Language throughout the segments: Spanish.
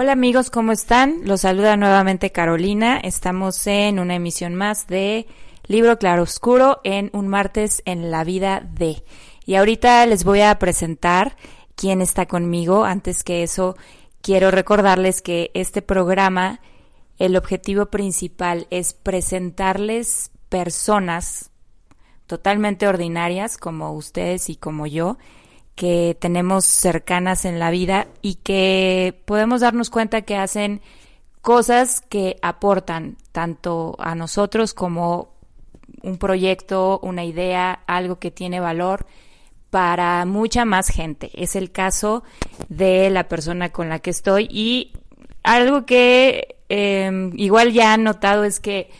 Hola amigos, ¿cómo están? Los saluda nuevamente Carolina. Estamos en una emisión más de Libro Claroscuro en un martes en la vida de. Y ahorita les voy a presentar quién está conmigo. Antes que eso, quiero recordarles que este programa, el objetivo principal es presentarles personas totalmente ordinarias como ustedes y como yo, que tenemos cercanas en la vida y que podemos darnos cuenta que hacen cosas que aportan tanto a nosotros como un proyecto, una idea, algo que tiene valor para mucha más gente. Es el caso de la persona con la que estoy y algo que eh, igual ya han notado es que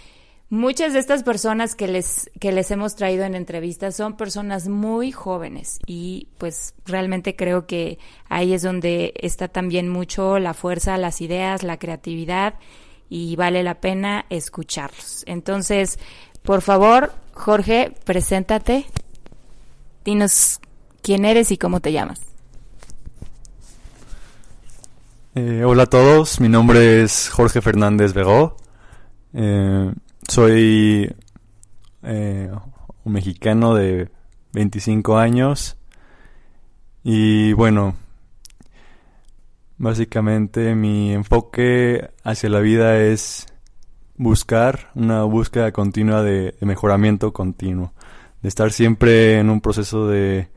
Muchas de estas personas que les, que les hemos traído en entrevistas son personas muy jóvenes y pues realmente creo que ahí es donde está también mucho la fuerza, las ideas, la creatividad y vale la pena escucharlos. Entonces, por favor, Jorge, preséntate. Dinos quién eres y cómo te llamas. Eh, hola a todos, mi nombre es Jorge Fernández Begó. Eh, soy eh, un mexicano de 25 años y bueno, básicamente mi enfoque hacia la vida es buscar una búsqueda continua de, mejoramiento continuo, de estar siempre en un proceso de,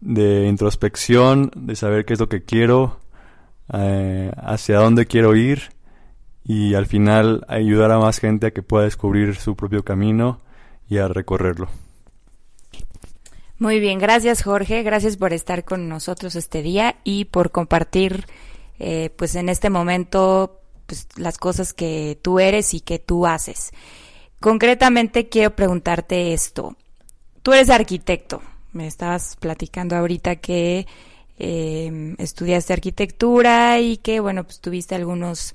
de introspección, de saber qué es lo que quiero, eh, hacia dónde quiero ir y al final ayudar a más gente a que pueda descubrir su propio camino y a recorrerlo. Muy bien, gracias Jorge, gracias por estar con nosotros este día y por compartir eh, pues en este momento pues, las cosas que tú eres y que tú haces. Concretamente quiero preguntarte esto. Tú eres arquitecto, me estabas platicando ahorita que eh, estudiaste arquitectura y que bueno pues tuviste algunos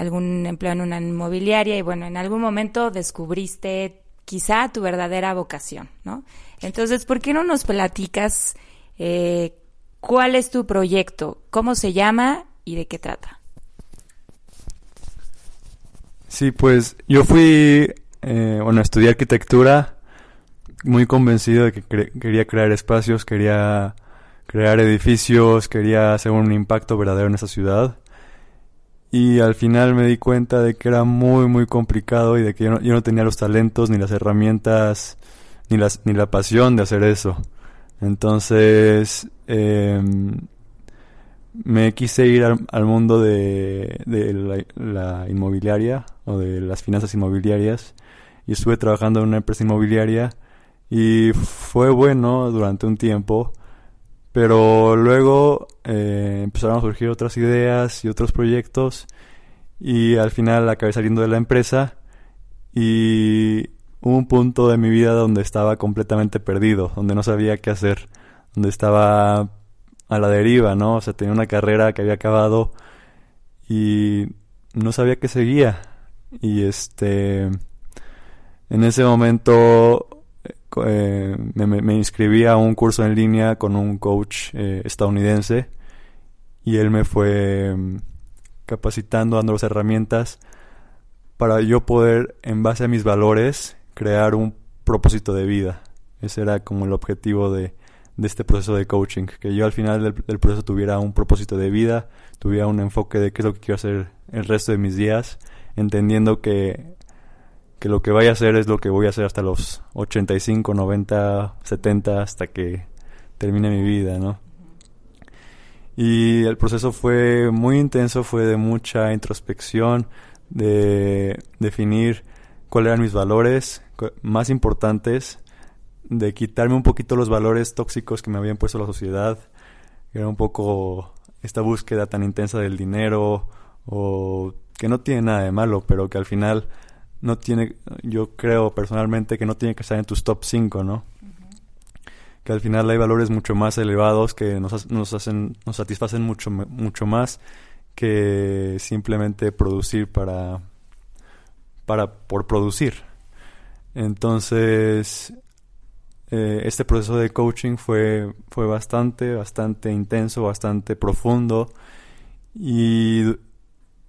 algún empleo en una inmobiliaria y bueno, en algún momento descubriste quizá tu verdadera vocación, ¿no? Entonces, ¿por qué no nos platicas eh, cuál es tu proyecto, cómo se llama y de qué trata? Sí, pues yo fui, eh, bueno, estudié arquitectura muy convencido de que quería crear espacios, quería crear edificios, quería hacer un impacto verdadero en esa ciudad y al final me di cuenta de que era muy muy complicado y de que yo no, tenía los talentos ni las herramientas ni las ni la pasión de hacer eso. Entonces em, me quise ir al, mundo de, de la, inmobiliaria o de las finanzas inmobiliarias y estuve trabajando en una empresa inmobiliaria y fue bueno durante un tiempo pero luego eh, empezaron a surgir otras ideas y otros proyectos y al final acabé saliendo de la empresa y hubo un punto de mi vida donde estaba completamente perdido, donde no sabía qué hacer, donde estaba a la deriva, ¿no? O sea, tenía una carrera que había acabado y no sabía qué seguía. Y este, en ese momento eh, me, inscribí a un curso en línea con un coach eh, estadounidense y él me fue mm, capacitando, dando las herramientas para yo poder, en base a mis valores, crear un propósito de vida. Ese era como el objetivo de, este proceso de coaching, que yo al final del, proceso tuviera un propósito de vida, tuviera un enfoque de qué es lo que quiero hacer el resto de mis días entendiendo que, que lo que vaya a hacer es lo que voy a hacer hasta los 85, 90, 70, hasta que termine mi vida, ¿no? Y el proceso fue muy intenso, fue de mucha introspección, de definir cuáles eran mis valores más importantes, de quitarme un poquito los valores tóxicos que me habían puesto la sociedad. Era un poco esta búsqueda tan intensa del dinero o que no tiene nada de malo, pero que al final no tiene, yo creo personalmente que no tiene que estar en tus top 5, ¿no? Que al final hay valores mucho más elevados que nos, nos hacen, nos satisfacen mucho, mucho más que simplemente producir para, para, por producir. Entonces, eh, este proceso de coaching fue, fue bastante, bastante intenso, bastante profundo y,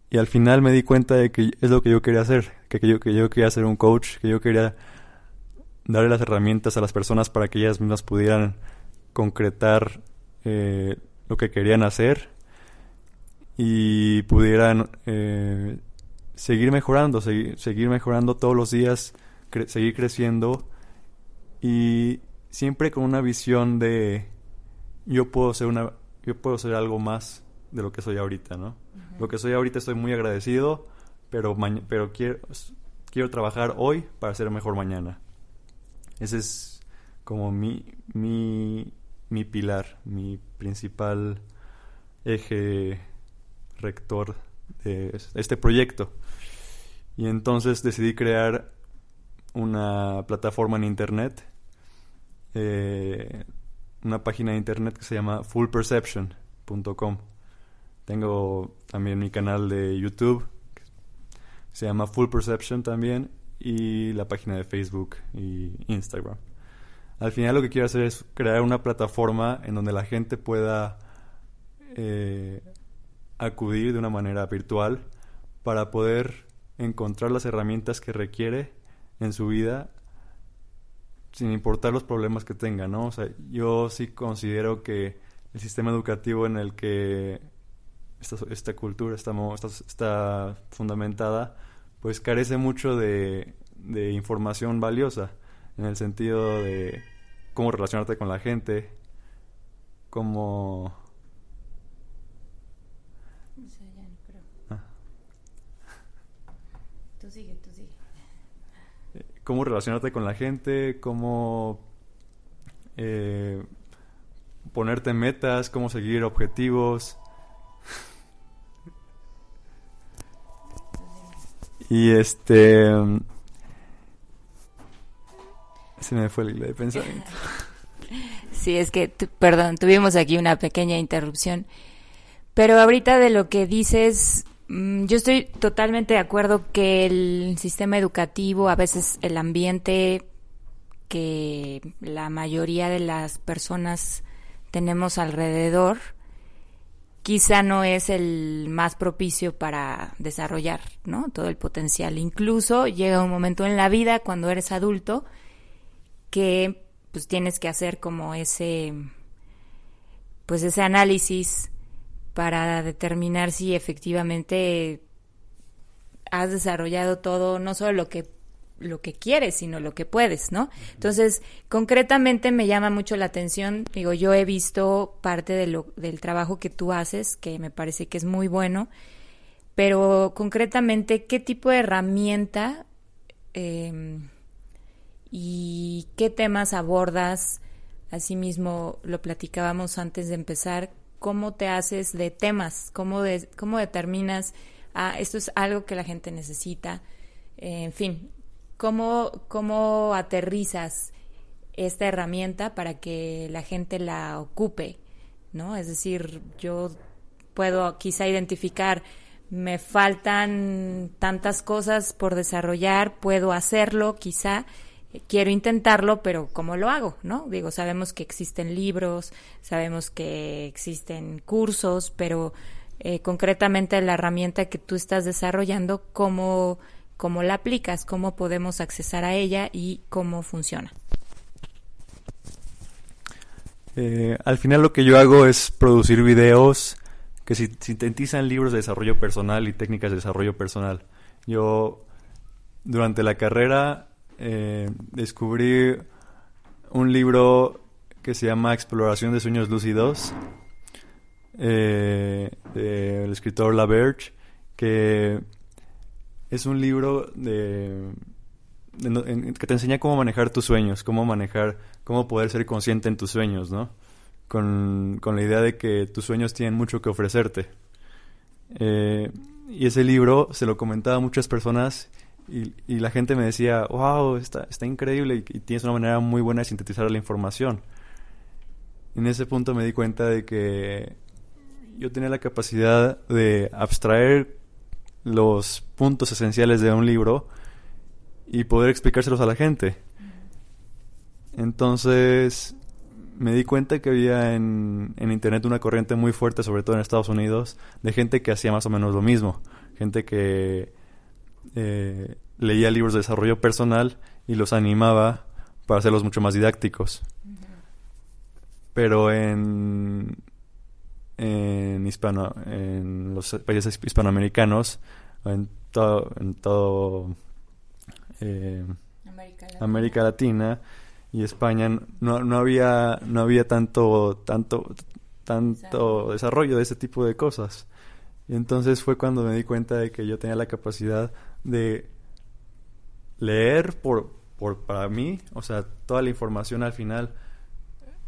y, al final me di cuenta de que es lo que yo quería hacer, que, yo, que yo quería ser un coach, que yo quería darle las herramientas a las personas para que ellas mismas pudieran concretar eh, lo que querían hacer y pudieran eh, seguir mejorando, seguir, seguir mejorando todos los días, seguir creciendo y siempre con una visión de yo puedo ser una yo puedo ser algo más de lo que soy ahorita, ¿no? Lo que soy ahorita estoy muy agradecido, pero pero quiero quiero trabajar hoy para ser mejor mañana. Ese es como mi mi mi pilar, mi principal eje rector de este proyecto. Y entonces decidí crear una plataforma en internet eh, una página de internet que se llama fullperception.com. Tengo también mi canal de YouTube, se llama Full Perception también, y la página de Facebook y Instagram. Al final lo que quiero hacer es crear una plataforma en donde la gente pueda eh, acudir de una manera virtual para poder encontrar las herramientas que requiere en su vida sin importar los problemas que tenga, ¿no? O sea, yo sí considero que el sistema educativo en el que esta, esta cultura está, está, fundamentada, pues carece mucho de, de información valiosa, en el sentido de cómo relacionarte con la gente, cómo... Ah. Tú sigue cómo relacionarte con la gente, cómo eh, ponerte metas, cómo seguir objetivos. Y este... Se me fue el hilo de pensamiento. Sí, es que, perdón, tuvimos aquí una pequeña interrupción. Pero ahorita de lo que dices, Mm, yo estoy totalmente de acuerdo que el sistema educativo, a veces el ambiente que la mayoría de las personas tenemos alrededor, quizá no es el más propicio para desarrollar, ¿no? Todo el potencial. Incluso llega un momento en la vida cuando eres adulto que pues tienes que hacer como ese pues ese análisis para determinar si efectivamente has desarrollado todo, no solo lo que lo que quieres, sino lo que puedes, ¿no? Entonces, concretamente me llama mucho la atención, digo, yo he visto parte de lo, del trabajo que tú haces, que me parece que es muy bueno, pero concretamente, ¿qué tipo de herramienta em, y qué temas abordas? Asimismo, lo platicábamos antes de empezar, cómo te haces de temas, cómo, cómo determinas, ah, esto es algo que la gente necesita, en fin, cómo, cómo aterrizas esta herramienta para que la gente la ocupe, ¿no? Es decir, yo puedo quizá identificar, me faltan tantas cosas por desarrollar, puedo hacerlo quizá, quiero intentarlo, pero ¿cómo lo hago? ¿No? Digo, sabemos que existen libros, sabemos que existen cursos, pero eh, concretamente la herramienta que tú estás desarrollando, ¿cómo, ¿cómo la aplicas? ¿Cómo podemos accesar a ella y cómo funciona? Eh, al final lo que yo hago es producir videos que sintetizan libros de desarrollo personal y técnicas de desarrollo personal. Yo durante la carrera eh, descubrí un libro que se llama Exploración de Sueños Lúcidos eh, del escritor LaBerge, que es un libro de, que te enseña cómo manejar tus sueños, cómo manejar, cómo poder ser consciente en tus sueños, ¿no? Con, con la idea de que tus sueños tienen mucho que ofrecerte. Eh, y ese libro se lo comentaba a muchas personas y, y la gente me decía, wow, está, está increíble y, y, tienes una manera muy buena de sintetizar la información. En ese punto me di cuenta de que yo tenía la capacidad de abstraer los puntos esenciales de un libro y poder explicárselos a la gente. Entonces me di cuenta que había en, en, Internet una corriente muy fuerte, sobre todo en Estados Unidos, de gente que hacía más o menos lo mismo. Gente que eh, leía libros de desarrollo personal y los animaba para hacerlos mucho más didácticos. Pero en, en, hispano, en los países hispanoamericanos, en todo, en todo eh, América, Latina. América, Latina. y España no, no había no había tanto tanto tanto desarrollo de ese tipo de cosas y entonces fue cuando me di cuenta de que yo tenía la capacidad de leer por, por para mí o sea toda la información al final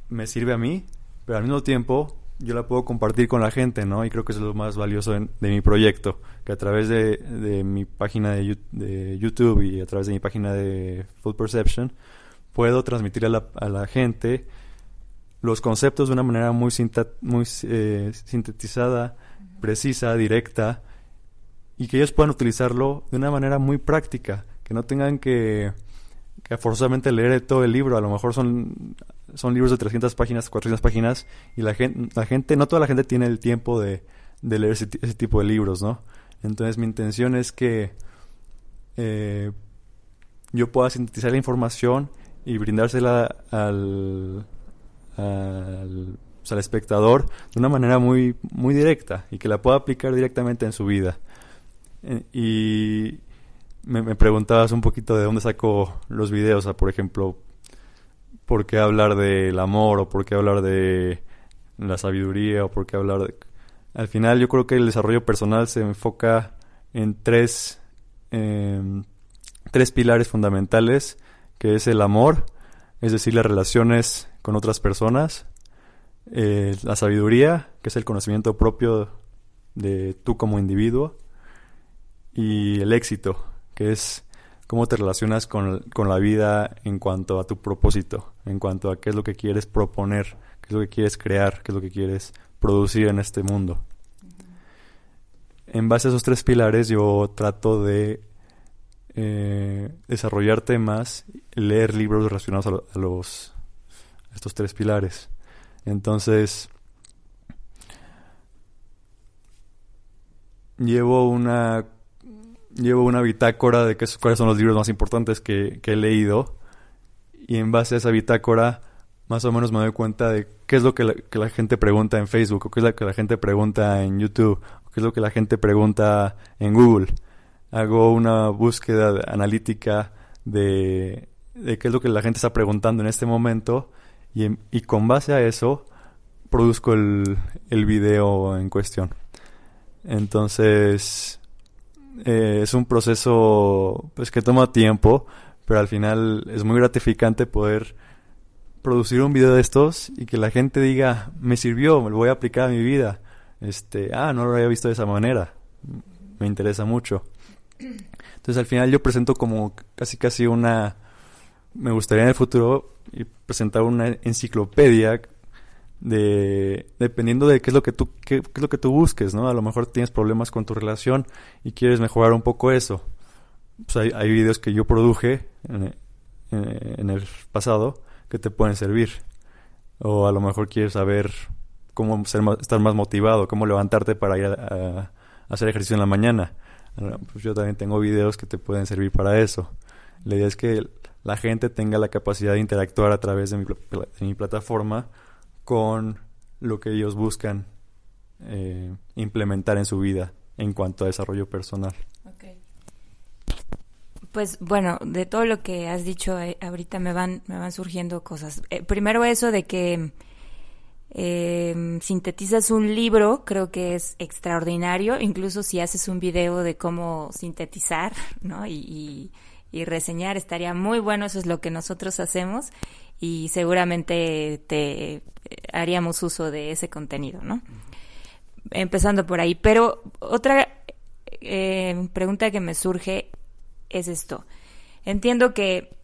me sirve a mí pero al mismo tiempo yo la puedo compartir con la gente, ¿no? Y creo que es lo más valioso de, mi proyecto, que a través de, de mi página de, de, YouTube y a través de mi página de Full Perception, puedo transmitir a la, a la gente los conceptos de una manera muy, muy eh, sintetizada, precisa, directa, y que ellos puedan utilizarlo de una manera muy práctica, que no tengan que, que forzosamente leer todo el libro, a lo mejor son son libros de 300 páginas, 400 páginas, y la gente, la gente no toda la gente tiene el tiempo de, de leer ese, tipo de libros, ¿no? Entonces mi intención es que eh, yo pueda sintetizar la información y brindársela al, al, pues, al, espectador de una manera muy, muy directa y que la pueda aplicar directamente en su vida. Y me, me, preguntabas un poquito de dónde saco los videos, por ejemplo, por qué hablar del amor o por qué hablar de la sabiduría o por qué hablar de... Al final yo creo que el desarrollo personal se enfoca en tres, eh, tres pilares fundamentales, que es el amor, es decir, las relaciones con otras personas, eh, la sabiduría, que es el conocimiento propio de tú como individuo, y el éxito, que es cómo te relacionas con, con, la vida en cuanto a tu propósito, en cuanto a qué es lo que quieres proponer, qué es lo que quieres crear, qué es lo que quieres producir en este mundo. En base a esos tres pilares yo trato de eh, desarrollar temas, leer libros relacionados a, lo, a los a estos tres pilares. Entonces llevo una llevo una bitácora de qué, cuáles son los libros más importantes que, que, he leído y en base a esa bitácora más o menos me doy cuenta de qué es lo que la, que la gente pregunta en Facebook o qué es lo que la gente pregunta en YouTube o qué es lo que la gente pregunta en Google. Hago una búsqueda analítica de, de qué es lo que la gente está preguntando en este momento y, y con base a eso produzco el, el video en cuestión. Entonces, eh, es un proceso pues que toma tiempo, pero al final es muy gratificante poder producir un video de estos y que la gente diga, me sirvió, me lo voy a aplicar a mi vida. Este, ah, no lo había visto de esa manera. Me interesa mucho. Entonces al final yo presento como casi casi una me gustaría en el futuro presentar una enciclopedia de dependiendo de qué es lo que tú qué, es lo que tú busques no a lo mejor tienes problemas con tu relación y quieres mejorar un poco eso. Pues hay, hay videos que yo produje en, en, el pasado que te pueden servir. O a lo mejor quieres saber cómo ser más, estar más motivado cómo levantarte para ir a, hacer ejercicio en la mañana. Pues yo también tengo videos que te pueden servir para eso. La idea es que la gente tenga la capacidad de interactuar a través de mi plataforma con lo que ellos buscan eh, implementar en su vida en cuanto a desarrollo personal. Okay. Pues bueno, de todo lo que has dicho eh, ahorita me van, me van surgiendo cosas. Eh, primero eso de que sintetizas un libro, creo que es extraordinario, incluso si haces un video de cómo sintetizar, ¿no? Y, reseñar, estaría muy bueno, eso es lo que nosotros hacemos y seguramente te haríamos uso de ese contenido, ¿no? Empezando por ahí. Pero otra pregunta que me surge es esto. Entiendo que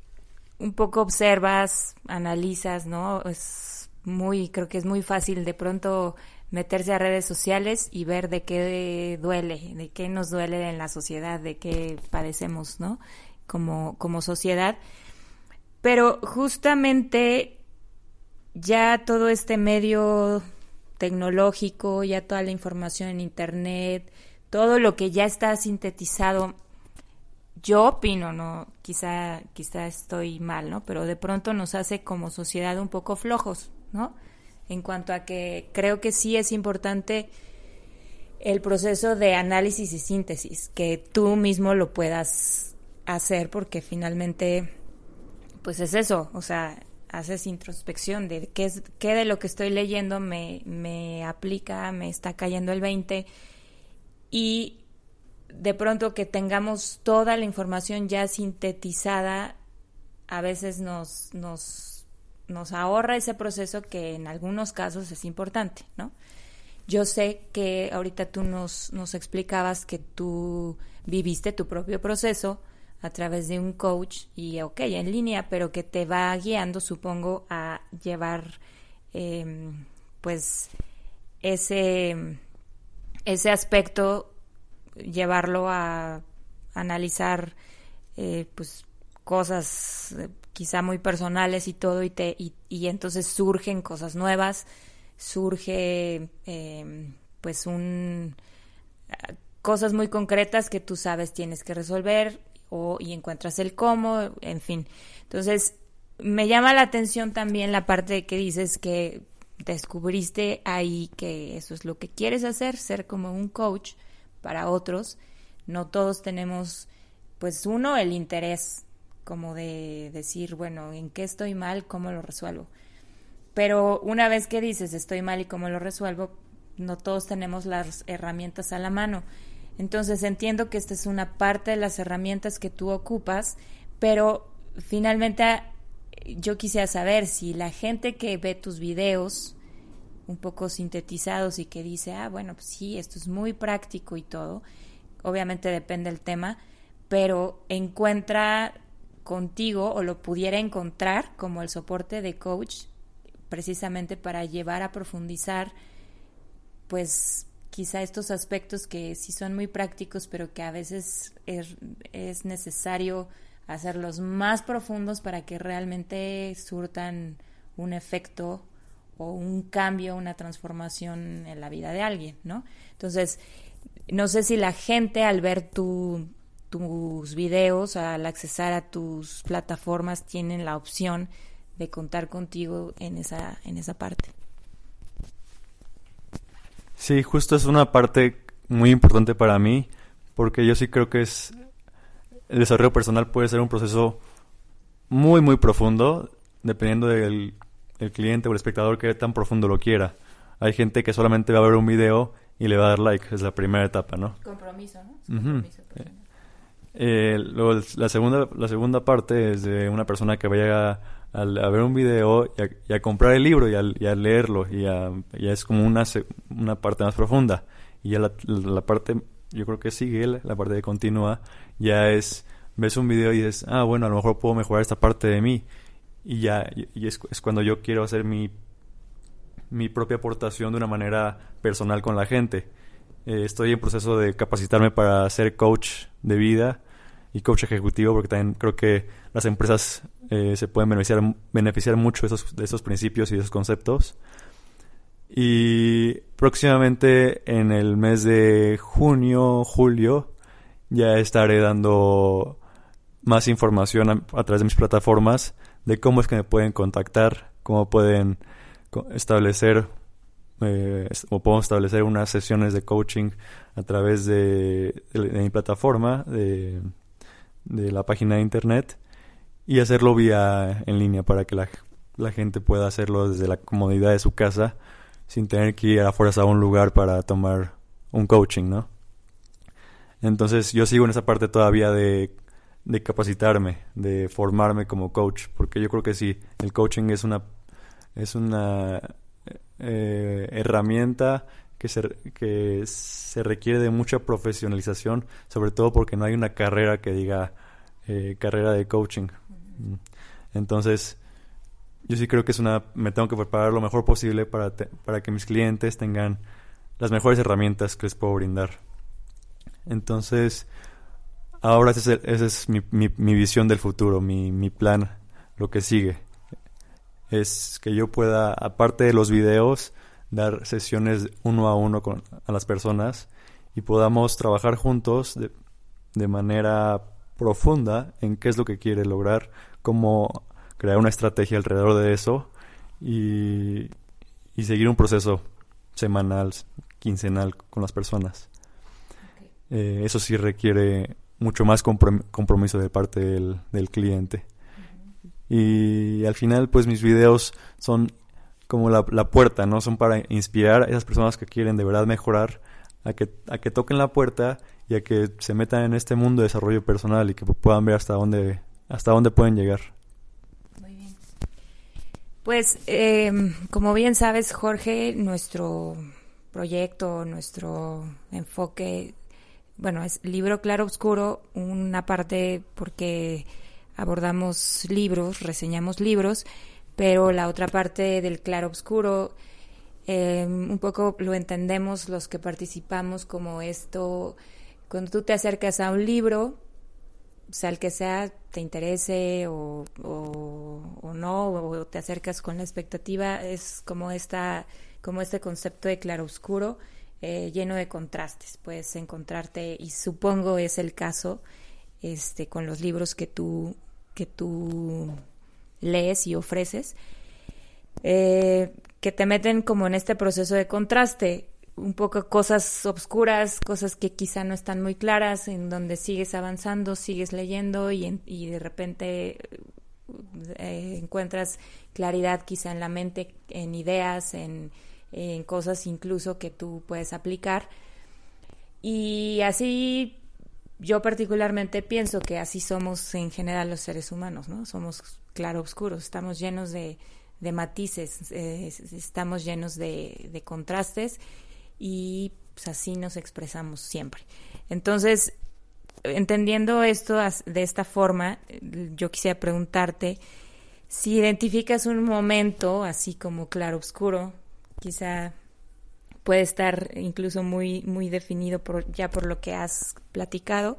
un poco observas, analizas, ¿no? Es muy, creo que es muy fácil de pronto meterse a redes sociales y ver de qué duele, de qué nos duele en la sociedad, de qué padecemos, ¿no? Como, como sociedad. Pero justamente ya todo este medio tecnológico, ya toda la información en Internet, todo lo que ya está sintetizado yo opino, no, quizá, quizá estoy mal, ¿no? Pero de pronto nos hace como sociedad un poco flojos, ¿no? En cuanto a que creo que sí es importante el proceso de análisis y síntesis, que tú mismo lo puedas hacer, porque finalmente, pues es eso, o sea, haces introspección de qué, es, qué de lo que estoy leyendo me, me aplica, me está cayendo el 20 y de pronto que tengamos toda la información ya sintetizada, a veces nos, nos, nos ahorra ese proceso que en algunos casos es importante, ¿no? Yo sé que ahorita tú nos, nos explicabas que tú viviste tu propio proceso a través de un coach y, ok, en línea, pero que te va guiando, supongo, a llevar, em, pues, ese, ese aspecto llevarlo a analizar eh, pues cosas eh, quizá muy personales y todo y te y, entonces surgen cosas nuevas surge em, pues un cosas muy concretas que tú sabes tienes que resolver o y encuentras el cómo en fin entonces me llama la atención también la parte que dices que descubriste ahí que eso es lo que quieres hacer ser como un coach para otros. No todos tenemos, pues uno, el interés como de decir, bueno, ¿en qué estoy mal? ¿Cómo lo resuelvo? Pero una vez que dices estoy mal y cómo lo resuelvo, no todos tenemos las herramientas a la mano. Entonces entiendo que esta es una parte de las herramientas que tú ocupas, pero finalmente yo quisiera saber si la gente que ve tus videos un poco sintetizados y que dice, ah, bueno, pues sí, esto es muy práctico y todo, obviamente depende del tema, pero encuentra contigo o lo pudiera encontrar como el soporte de coach precisamente para llevar a profundizar pues quizá estos aspectos que sí son muy prácticos pero que a veces es, es necesario hacerlos más profundos para que realmente surtan un efecto o un cambio, una transformación en la vida de alguien, ¿no? Entonces, no sé si la gente al ver tu, tus videos, al accesar a tus plataformas, tienen la opción de contar contigo en esa, en esa parte. Sí, justo es una parte muy importante para mí, porque yo sí creo que es el desarrollo personal puede ser un proceso muy, muy profundo, dependiendo del el cliente o el espectador que tan profundo lo quiera. Hay gente que solamente va a ver un video y le va a dar like, es la primera etapa, ¿no? Compromiso, ¿no? Eh, luego la segunda, la segunda parte es de una persona que vaya a, a, ver un video y a, comprar el libro y a, leerlo y ya es como una, una parte más profunda. Y ya la, parte, yo creo que sigue, la parte de continua, ya es, ves un video y dices, ah, bueno, a lo mejor puedo mejorar esta parte de mí y ya y es, cuando yo quiero hacer mi, mi propia aportación de una manera personal con la gente. Eh, estoy en proceso de capacitarme para ser coach de vida y coach ejecutivo porque también creo que las empresas eh, se pueden beneficiar, beneficiar mucho de esos, de esos principios y de esos conceptos. Y próximamente en el mes de junio, julio, ya estaré dando más información a través de mis plataformas de cómo es que me pueden contactar, cómo pueden establecer eh, o podemos establecer unas sesiones de coaching a través de, mi plataforma de, de la página de internet y hacerlo vía en línea para que la, la gente pueda hacerlo desde la comodidad de su casa sin tener que ir a a un lugar para tomar un coaching, ¿no? Entonces yo sigo en esa parte todavía de, de capacitarme, de formarme como coach, porque yo creo que sí, el coaching es una, es una eh, herramienta que se, que se requiere de mucha profesionalización, sobre todo porque no hay una carrera que diga eh, carrera de coaching. Entonces, yo sí creo que es una, me tengo que preparar lo mejor posible para, para que mis clientes tengan las mejores herramientas que les puedo brindar. Entonces, ahora esa es, mi, mi, visión del futuro, mi, mi plan, lo que sigue. Es que yo pueda, aparte de los videos, dar sesiones uno a uno con a las personas y podamos trabajar juntos de, de manera profunda en qué es lo que quiere lograr, cómo crear una estrategia alrededor de eso y, y seguir un proceso semanal, quincenal con las personas. Eh, eso sí requiere mucho más compromiso de parte del, del cliente. Y al final, pues mis videos son como la, la, puerta, ¿no? Son para inspirar a esas personas que quieren de verdad mejorar, a que, a que toquen la puerta y a que se metan en este mundo de desarrollo personal y que puedan ver hasta dónde, hasta dónde pueden llegar. Muy bien. Pues, eh, como bien sabes, Jorge, nuestro proyecto, nuestro enfoque, bueno, es libro claro oscuro, una parte porque abordamos libros, reseñamos libros, pero la otra parte del claro oscuro eh, un poco lo entendemos los que participamos como esto, cuando tú te acercas a un libro, sea el que sea, te interese o, o, no, o te acercas con la expectativa, es como esta, como este concepto de claroscuro eh, lleno de contrastes. Puedes encontrarte, y supongo es el caso, este, con los libros que tú, que tú lees y ofreces, eh, que te meten como en este proceso de contraste, un poco cosas obscuras, cosas que quizá no están muy claras, en donde sigues avanzando, sigues leyendo y, y de repente eh, encuentras claridad quizá en la mente, en ideas, en, en cosas incluso que tú puedes aplicar. Y así yo particularmente pienso que así somos en general los seres humanos, ¿no? Somos claro oscuros, estamos llenos de, de matices, eh, estamos llenos de contrastes y pues, así nos expresamos siempre. Entonces, entendiendo esto de esta forma, yo quisiera preguntarte si identificas un momento así como claro oscuro, quizá puede estar incluso muy muy definido por ya por lo que has platicado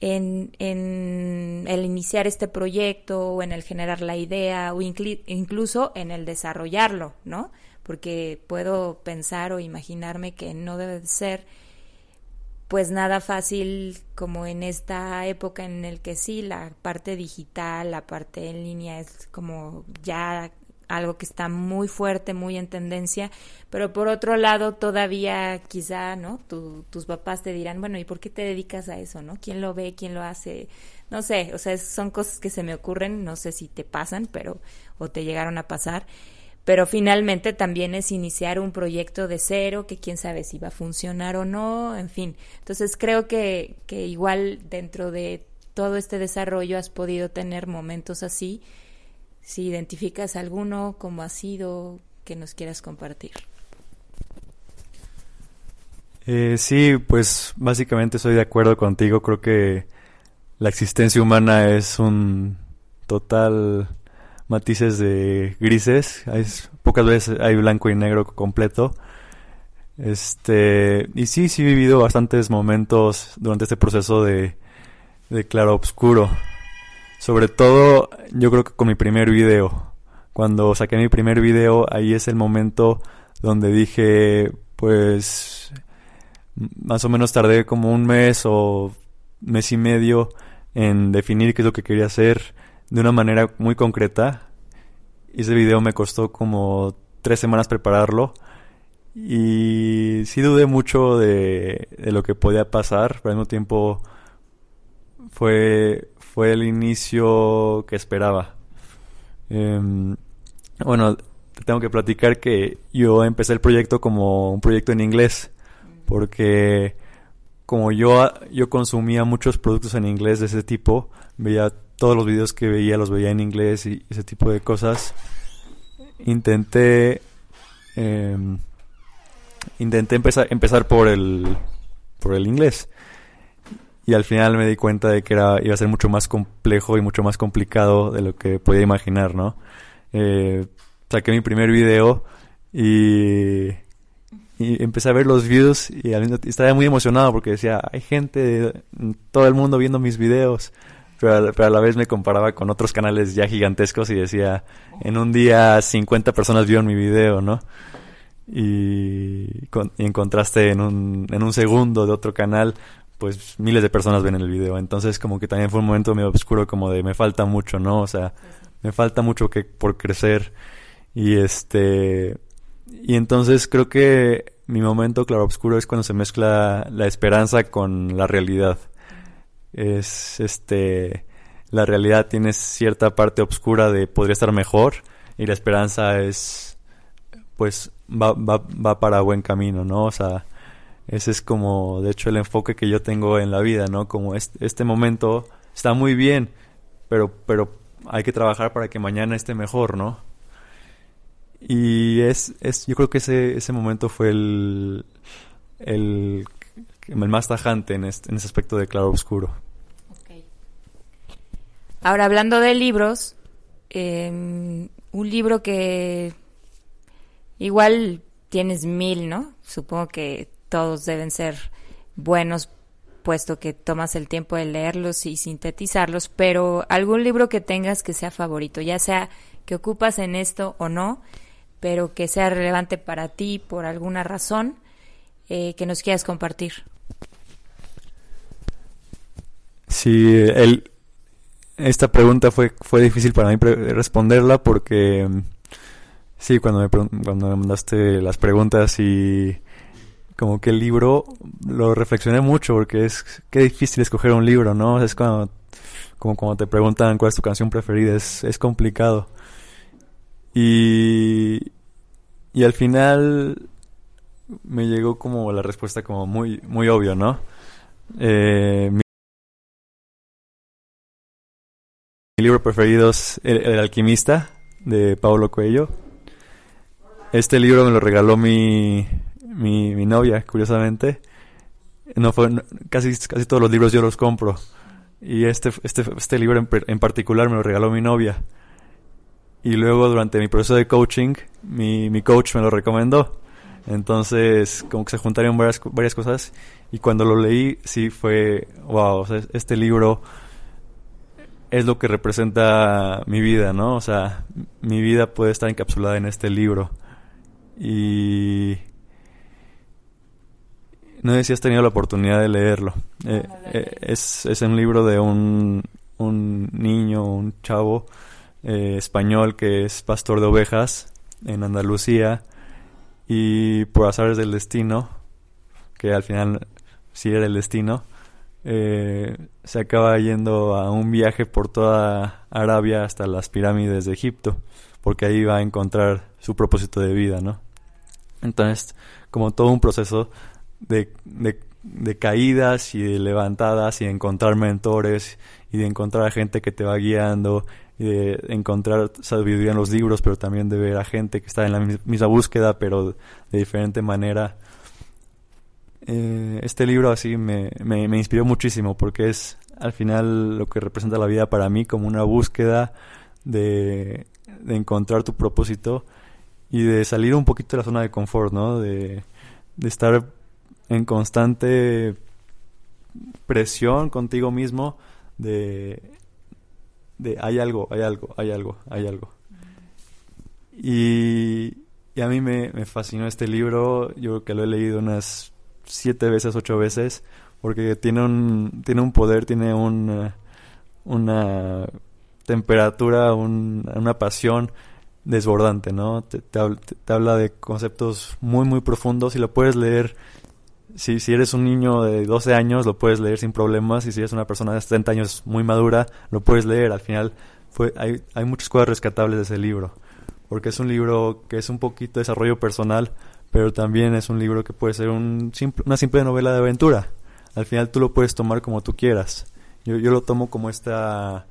en, en el iniciar este proyecto o en el generar la idea o incluso en el desarrollarlo, ¿no? Porque puedo pensar o imaginarme que no debe ser pues nada fácil como en esta época en el que sí, la parte digital, la parte en línea es como ya algo que está muy fuerte, muy en tendencia, pero por otro lado todavía quizá, ¿no? tus papás te dirán, bueno, ¿y por qué te dedicas a eso, no? ¿Quién lo ve? ¿Quién lo hace? No sé, o sea, son cosas que se me ocurren, no sé si te pasan, pero o te llegaron a pasar pero finalmente también es iniciar un proyecto de cero que quién sabe si va a funcionar o no, en fin. Entonces creo que, que igual dentro de todo este desarrollo has podido tener momentos así. Si identificas alguno, como ha sido, que nos quieras compartir. Eh, sí, pues básicamente estoy de acuerdo contigo. Creo que la existencia humana es un total matices de grises. Hay, pocas veces hay blanco y negro completo. Este, y sí, sí he vivido bastantes momentos durante este proceso de, de claro oscuro. Sobre todo, yo creo que con mi primer video. Cuando saqué mi primer video, ahí es el momento donde dije, pues, más o menos tardé como un mes o mes y medio en definir qué es lo que quería hacer de una manera muy concreta. Ese video me costó como tres semanas prepararlo. Y sí dudé mucho de, lo que podía pasar, pero al mismo tiempo fue, fue el inicio que esperaba. Em, bueno, te tengo que platicar que yo empecé el proyecto como un proyecto en inglés, porque como yo, yo consumía muchos productos en inglés de ese tipo, veía todos los videos que veía, los veía en inglés y ese tipo de cosas, intenté em, intenté empezar, empezar por el por el inglés y al final me di cuenta de que era iba a ser mucho más complejo y mucho más complicado de lo que podía imaginar, ¿no? Eh, saqué mi primer video y, y empecé a ver los views y, estaba muy emocionado porque decía, hay gente de todo el mundo viendo mis videos. Pero a, la vez me comparaba con otros canales ya gigantescos y decía, en un día 50 personas vieron mi video, ¿no? Y, en contraste en un, en un segundo de otro canal, pues miles de personas ven el video. Entonces como que también fue un momento medio oscuro como de me falta mucho, ¿no? O sea, me falta mucho que por crecer y este y entonces creo que mi momento claro oscuro es cuando se mezcla la esperanza con la realidad. Es este la realidad tiene cierta parte oscura de podría estar mejor y la esperanza es pues va, va, va para buen camino, ¿no? O sea, ese es como de hecho el enfoque que yo tengo en la vida, ¿no? Como este, este momento está muy bien, pero pero hay que trabajar para que mañana esté mejor, ¿no? Y es, es yo creo que ese, ese momento fue el, el, el más tajante en, este, en ese aspecto de claro oscuro. Ahora, hablando de libros, em, un libro que igual tienes mil, ¿no? Supongo que todos deben ser buenos puesto que tomas el tiempo de leerlos y sintetizarlos, pero algún libro que tengas que sea favorito, ya sea que ocupas en esto o no, pero que sea relevante para ti por alguna razón eh, que nos quieras compartir. Sí, el, esta pregunta fue, fue difícil para mí responderla porque sí, cuando me, cuando me mandaste las preguntas y como que el libro lo reflexioné mucho porque es qué difícil escoger un libro, ¿no? Es como, como cuando te preguntan cuál es tu canción preferida, es, es complicado. Y, y al final me llegó como la respuesta como muy, muy obvio, ¿no? Eh, mi, libro preferido es el, Alquimista de Pablo Coelho. Este libro me lo regaló mi, mi, mi novia, curiosamente. No fue, casi, casi todos los libros yo los compro. Y este, este, este libro en, en particular me lo regaló mi novia. Y luego durante mi proceso de coaching, mi, mi coach me lo recomendó. Entonces, como que se juntaron varias, varias cosas. Y cuando lo leí, sí fue, wow, este libro es lo que representa mi vida, ¿no? O sea, mi vida puede estar encapsulada en este libro. Y no sé si has tenido la oportunidad de leerlo. Eh, eh, es, es un libro de un, un niño, un chavo eh, español que es pastor de ovejas en Andalucía y por azares del destino, que al final sí era el destino, se acaba yendo a un viaje por toda Arabia hasta las pirámides de Egipto, porque ahí va a encontrar su propósito de vida, ¿no? Entonces, como todo un proceso de, de, caídas y de levantadas y de encontrar mentores y de encontrar a gente que te va guiando y de encontrar sabiduría en los libros, pero también de ver a gente que está en la misma búsqueda, pero de diferente manera. Eh, este libro así me, me, inspiró muchísimo porque es al final lo que representa la vida para mí como una búsqueda de, de encontrar tu propósito y de salir un poquito de la zona de confort, ¿no? De, de estar en constante presión contigo mismo de, de hay algo, hay algo, hay algo, hay algo. Y, y a mí me, me, fascinó este libro, yo creo que lo he leído unas siete veces, ocho veces, porque tiene un, tiene un poder, tiene un, una temperatura, una pasión desbordante, ¿no? Te, te, habla de conceptos muy, muy profundos y lo puedes leer si, si eres un niño de 12 años, lo puedes leer sin problemas, y si eres una persona de 70 años muy madura, lo puedes leer. Al final, fue, hay, hay muchas cosas rescatables de ese libro, porque es un libro que es un poquito desarrollo personal, pero también es un libro que puede ser un una simple novela de aventura. Al final tú lo puedes tomar como tú quieras. Yo, yo lo tomo como esta,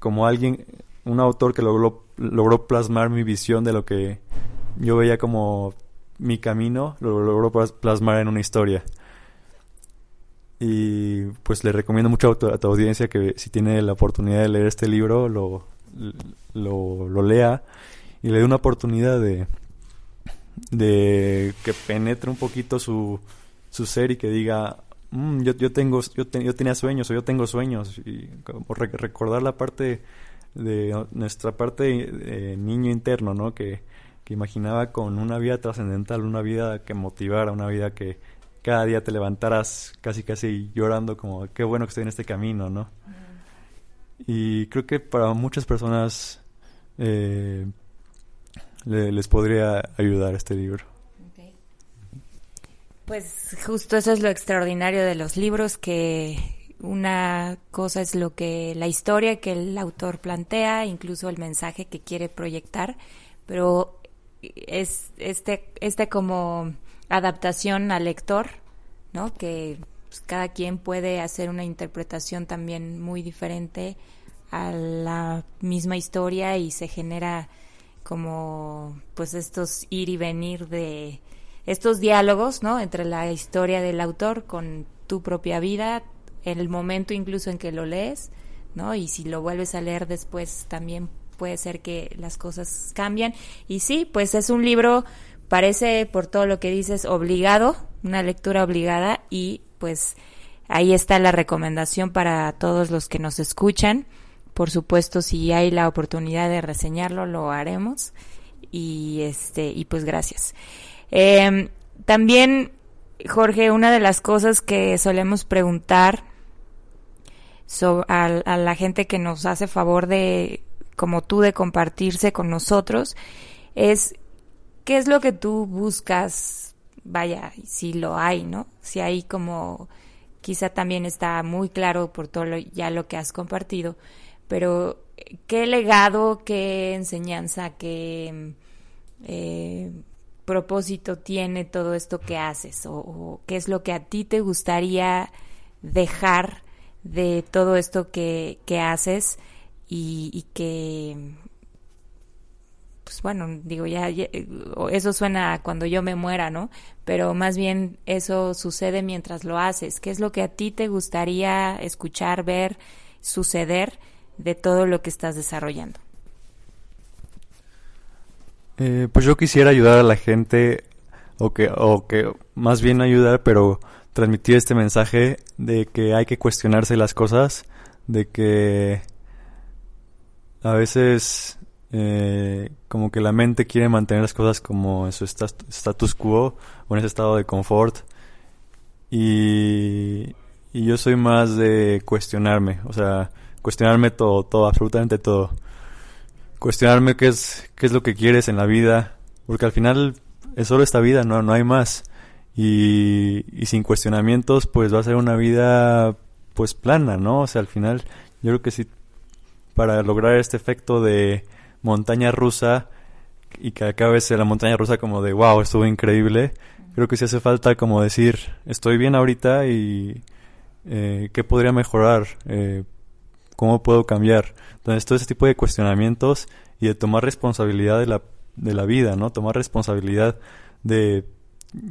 como alguien, un autor que logró, logró plasmar mi visión de lo que yo veía como mi camino, lo logró plasmar en una historia. Y pues le recomiendo mucho a tu, audiencia que si tiene la oportunidad de leer este libro, lo, lo, lea y le dé una oportunidad de, de que penetre un poquito su, su ser y que diga, mm, yo, yo, tengo, yo, yo tenía sueños o yo tengo sueños. Y recordar la parte de nuestra parte de niño interno, ¿no? Que, que imaginaba con una vida trascendental, una vida que motivara, una vida que cada día te levantaras casi casi llorando como qué bueno que estoy en este camino, ¿no? Y creo que para muchas personas eh, les podría ayudar este libro. Pues justo eso es lo extraordinario de los libros, que una cosa es lo que la historia que el autor plantea, incluso el mensaje que quiere proyectar, pero es este, este como adaptación al lector, ¿no? Que pues, cada quien puede hacer una interpretación también muy diferente a la misma historia y se genera como pues estos ir y venir de estos diálogos, ¿no? Entre la historia del autor con tu propia vida, en el momento incluso en que lo lees, ¿no? Y si lo vuelves a leer después también puede ser que las cosas cambian. Y sí, pues es un libro, parece por todo lo que dices, obligado, una lectura obligada y pues ahí está la recomendación para todos los que nos escuchan. Por supuesto, si hay la oportunidad de reseñarlo, lo haremos. Y este, y pues gracias. Em, también, Jorge, una de las cosas que solemos preguntar a, la gente que nos hace favor de como tú de compartirse con nosotros, es qué es lo que tú buscas, vaya, si lo hay, ¿no? Si hay como, quizá también está muy claro por todo lo, ya lo que has compartido, pero qué legado, qué enseñanza, qué eh, propósito tiene todo esto que haces o, qué es lo que a ti te gustaría dejar de todo esto que, que haces y, que pues bueno, digo, ya, eso suena cuando yo me muera, ¿no? Pero más bien eso sucede mientras lo haces. ¿Qué es lo que a ti te gustaría escuchar, ver, suceder de todo lo que estás desarrollando? Eh, pues yo quisiera ayudar a la gente, o que, o que más bien ayudar, pero transmitir este mensaje de que hay que cuestionarse las cosas, de que a veces eh, como que la mente quiere mantener las cosas como en su status quo o en ese estado de confort y, y yo soy más de cuestionarme, o sea, cuestionarme todo, todo, absolutamente todo. Cuestionarme qué es, qué es lo que quieres en la vida, porque al final es solo esta vida, no, no hay más. Y, y sin cuestionamientos, pues va a ser una vida, pues plana, ¿no? O sea, al final, yo creo que si para lograr este efecto de montaña rusa y que acabe la montaña rusa como de wow, estuvo increíble. Creo que sí hace falta como decir, estoy bien ahorita y eh, qué podría mejorar, eh, cómo puedo cambiar. Entonces todo ese tipo de cuestionamientos y de tomar responsabilidad de la, de la vida, ¿no? Tomar responsabilidad de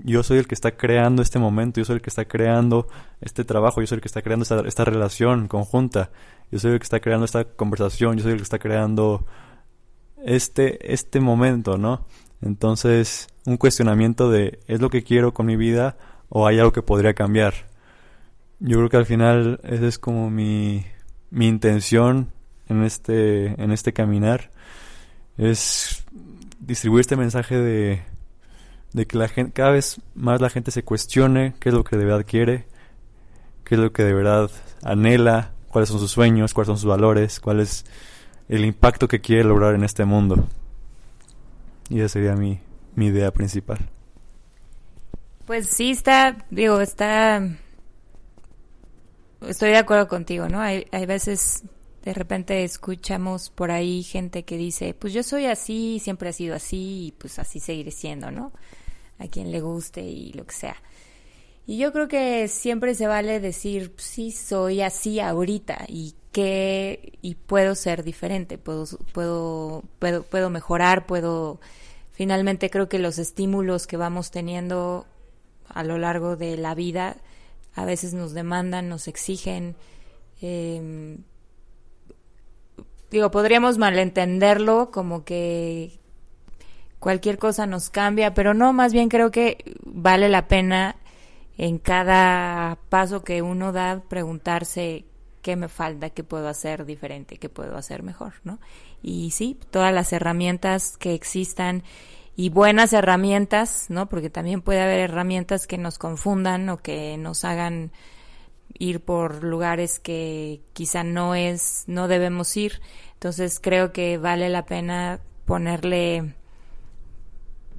yo soy el que está creando este momento, yo soy el que está creando este trabajo, yo soy el que está creando esta, esta relación conjunta, yo soy el que está creando esta conversación, yo soy el que está creando este, este momento, ¿no? Entonces, un cuestionamiento de ¿es lo que quiero con mi vida o hay algo que podría cambiar? Yo creo que al final esa es como mi, mi intención en este, en este caminar, es distribuir este mensaje de de que la gente, cada vez más la gente se cuestione qué es lo que de verdad quiere, qué es lo que de verdad anhela, cuáles son sus sueños, cuáles son sus valores, cuál es el impacto que quiere lograr en este mundo. Y esa sería mi, mi idea principal. Pues sí, está, digo, está... Estoy de acuerdo contigo, ¿no? Hay, hay veces, de repente escuchamos por ahí gente que dice, pues yo soy así, siempre he sido así, y pues así seguiré siendo, ¿no? A quien le guste y lo que sea. Y yo creo que siempre se vale decir, sí, soy así ahorita y que y puedo ser diferente, puedo puedo puedo puedo mejorar, puedo finalmente creo que los estímulos que vamos teniendo a lo largo de la vida a veces nos demandan, nos exigen eh, digo, podríamos malentenderlo como que cualquier cosa nos cambia, pero no, más bien creo que vale la pena en cada paso que uno da preguntarse qué me falta, qué puedo hacer diferente, qué puedo hacer mejor, ¿no? Y sí, todas las herramientas que existan y buenas herramientas, ¿no? Porque también puede haber herramientas que nos confundan o que nos hagan ir por lugares que quizá no es, no debemos ir. Entonces creo que vale la pena ponerle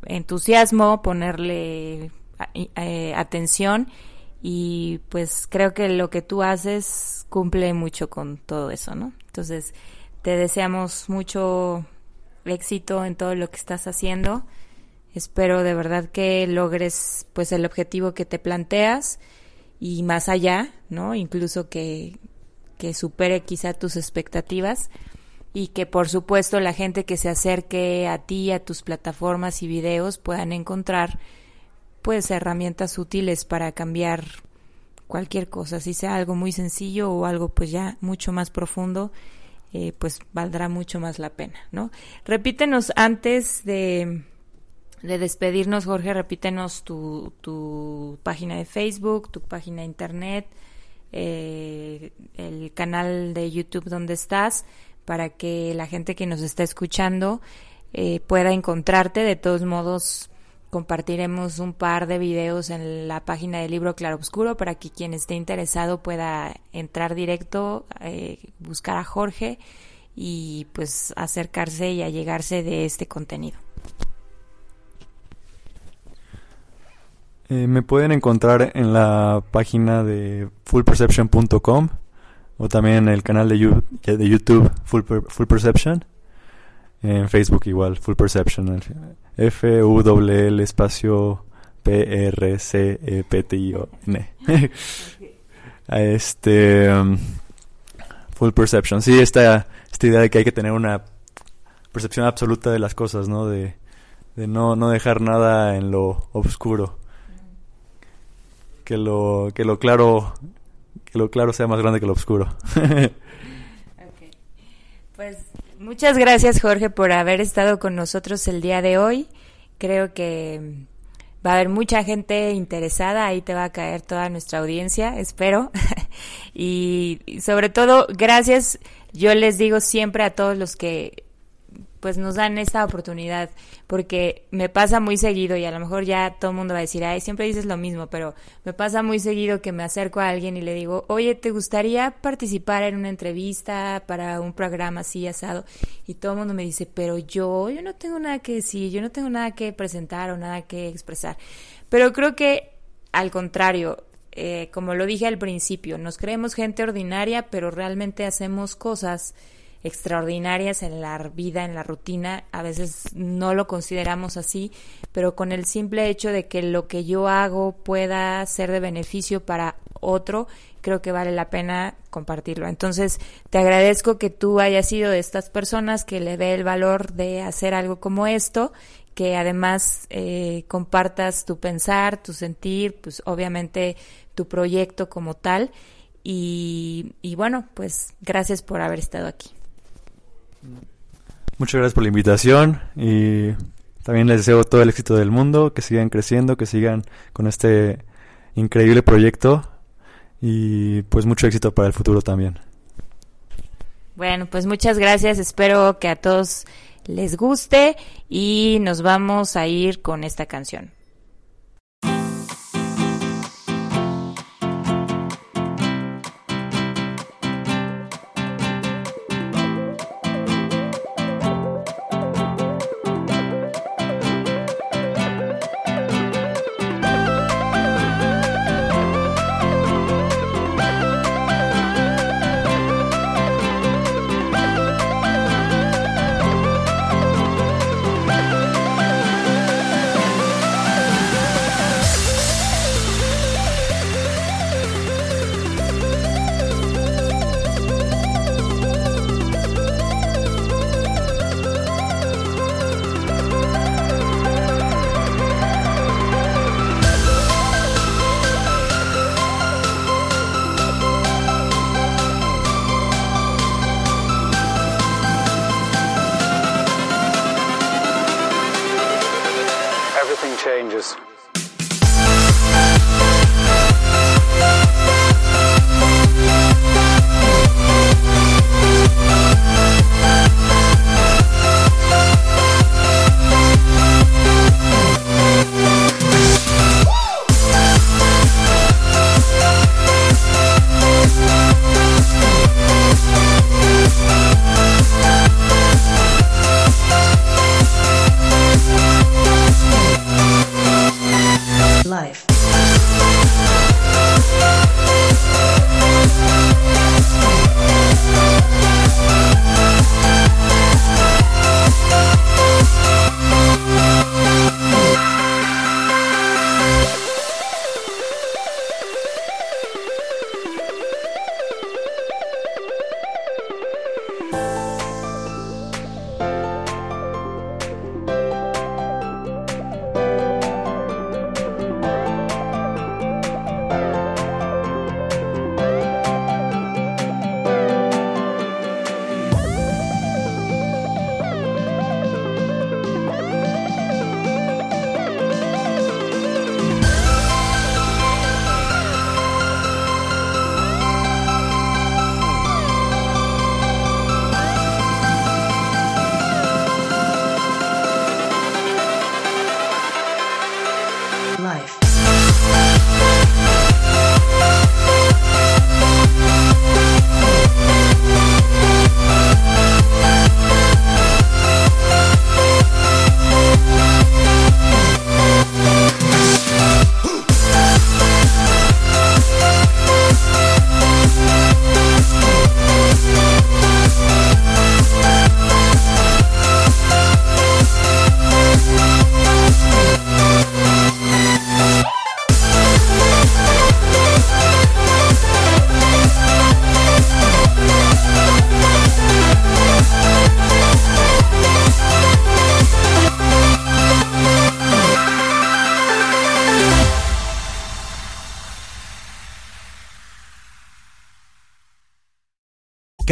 entusiasmo, ponerle eh, atención y pues creo que lo que tú haces cumple mucho con todo eso, ¿no? Entonces, te deseamos mucho éxito en todo lo que estás haciendo. Espero de verdad que logres pues el objetivo que te planteas y más allá, ¿no? Incluso que, que supere quizá tus expectativas y que por supuesto la gente que se acerque a ti, a tus plataformas y videos puedan encontrar pues herramientas útiles para cambiar cualquier cosa, si sea algo muy sencillo o algo pues ya mucho más profundo, eh, pues valdrá mucho más la pena, ¿no? Repítenos antes de, de despedirnos, Jorge, repítenos tu, tu página de Facebook, tu página de internet, eh, el canal de YouTube donde estás, para que la gente que nos está escuchando eh, pueda encontrarte. De todos modos, Compartiremos un par de videos en la página del libro Claroscuro para que quien esté interesado pueda entrar directo, eh, buscar a Jorge y pues acercarse y allegarse de este contenido. Eh, me pueden encontrar en la página de fullperception.com o también en el canal de, YouTube Full, Full Perception. En Facebook igual, Full Perception. F U W L espacio P R C E P T I O N. este um, full perception. Sí, esta esta idea de que hay que tener una percepción absoluta de las cosas, ¿no? De, de no, no dejar nada en lo oscuro. Que lo que lo claro que lo claro sea más grande que lo oscuro. Pues Muchas gracias Jorge por haber estado con nosotros el día de hoy. Creo que va a haber mucha gente interesada, ahí te va a caer toda nuestra audiencia, espero. y sobre todo, gracias, yo les digo siempre a todos los que pues nos dan esta oportunidad, porque me pasa muy seguido y a lo mejor ya todo el mundo va a decir, ay, siempre dices lo mismo, pero me pasa muy seguido que me acerco a alguien y le digo, oye, ¿te gustaría participar en una entrevista para un programa así asado? Y todo el mundo me dice, pero yo, yo no tengo nada que decir, yo no tengo nada que presentar o nada que expresar. Pero creo que al contrario, eh, como lo dije al principio, nos creemos gente ordinaria, pero realmente hacemos cosas extraordinarias en la vida, en la rutina, a veces no lo consideramos así, pero con el simple hecho de que lo que yo hago pueda ser de beneficio para otro, creo que vale la pena compartirlo. Entonces, te agradezco que tú hayas sido de estas personas que le ve el valor de hacer algo como esto, que además eh, compartas tu pensar, tu sentir, pues obviamente tu proyecto como tal. Y, y bueno, pues gracias por haber estado aquí. Muchas gracias por la invitación y también les deseo todo el éxito del mundo, que sigan creciendo, que sigan con este increíble proyecto y pues mucho éxito para el futuro también. Bueno, pues muchas gracias, espero que a todos les guste y nos vamos a ir con esta canción.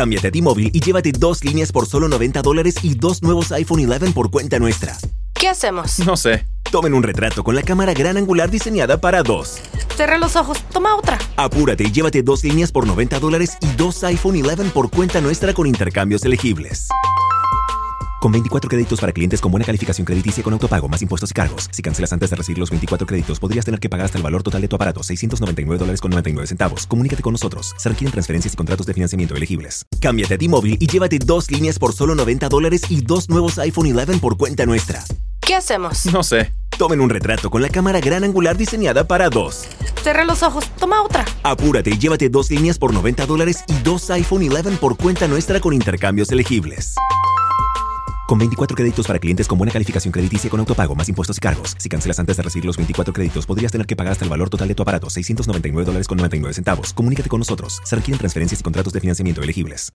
Cámbiate a T-Mobile y llévate dos líneas por solo 90 dólares y dos nuevos iPhone 11 por cuenta nuestra. ¿Qué hacemos? No sé. Tomen un retrato con la cámara gran angular diseñada para dos. Cerré los ojos. Toma otra. Apúrate y llévate dos líneas por 90 dólares y dos iPhone 11 por cuenta nuestra con intercambios elegibles. Con 24 créditos para clientes con buena calificación crediticia con autopago más impuestos y cargos. Si cancelas antes de recibir los 24 créditos, podrías tener que pagar hasta el valor total de tu aparato, 699 dólares con 99 centavos. Comunícate con nosotros. Se requieren transferencias y contratos de financiamiento elegibles. Cámbiate a T-Mobile y llévate dos líneas por solo 90 dólares y dos nuevos iPhone 11 por cuenta nuestra. ¿Qué hacemos? No sé. Tomen un retrato con la cámara gran angular diseñada para dos. Cerré los ojos. Toma otra. Apúrate y llévate dos líneas por 90 dólares y dos iPhone 11 por cuenta nuestra con intercambios elegibles. Con 24 créditos para clientes con buena calificación crediticia con autopago más impuestos y cargos. Si cancelas antes de recibir los 24 créditos, podrías tener que pagar hasta el valor total de tu aparato, 699 dólares con 99 centavos. Comunícate con nosotros. Se requieren transferencias y contratos de financiamiento elegibles.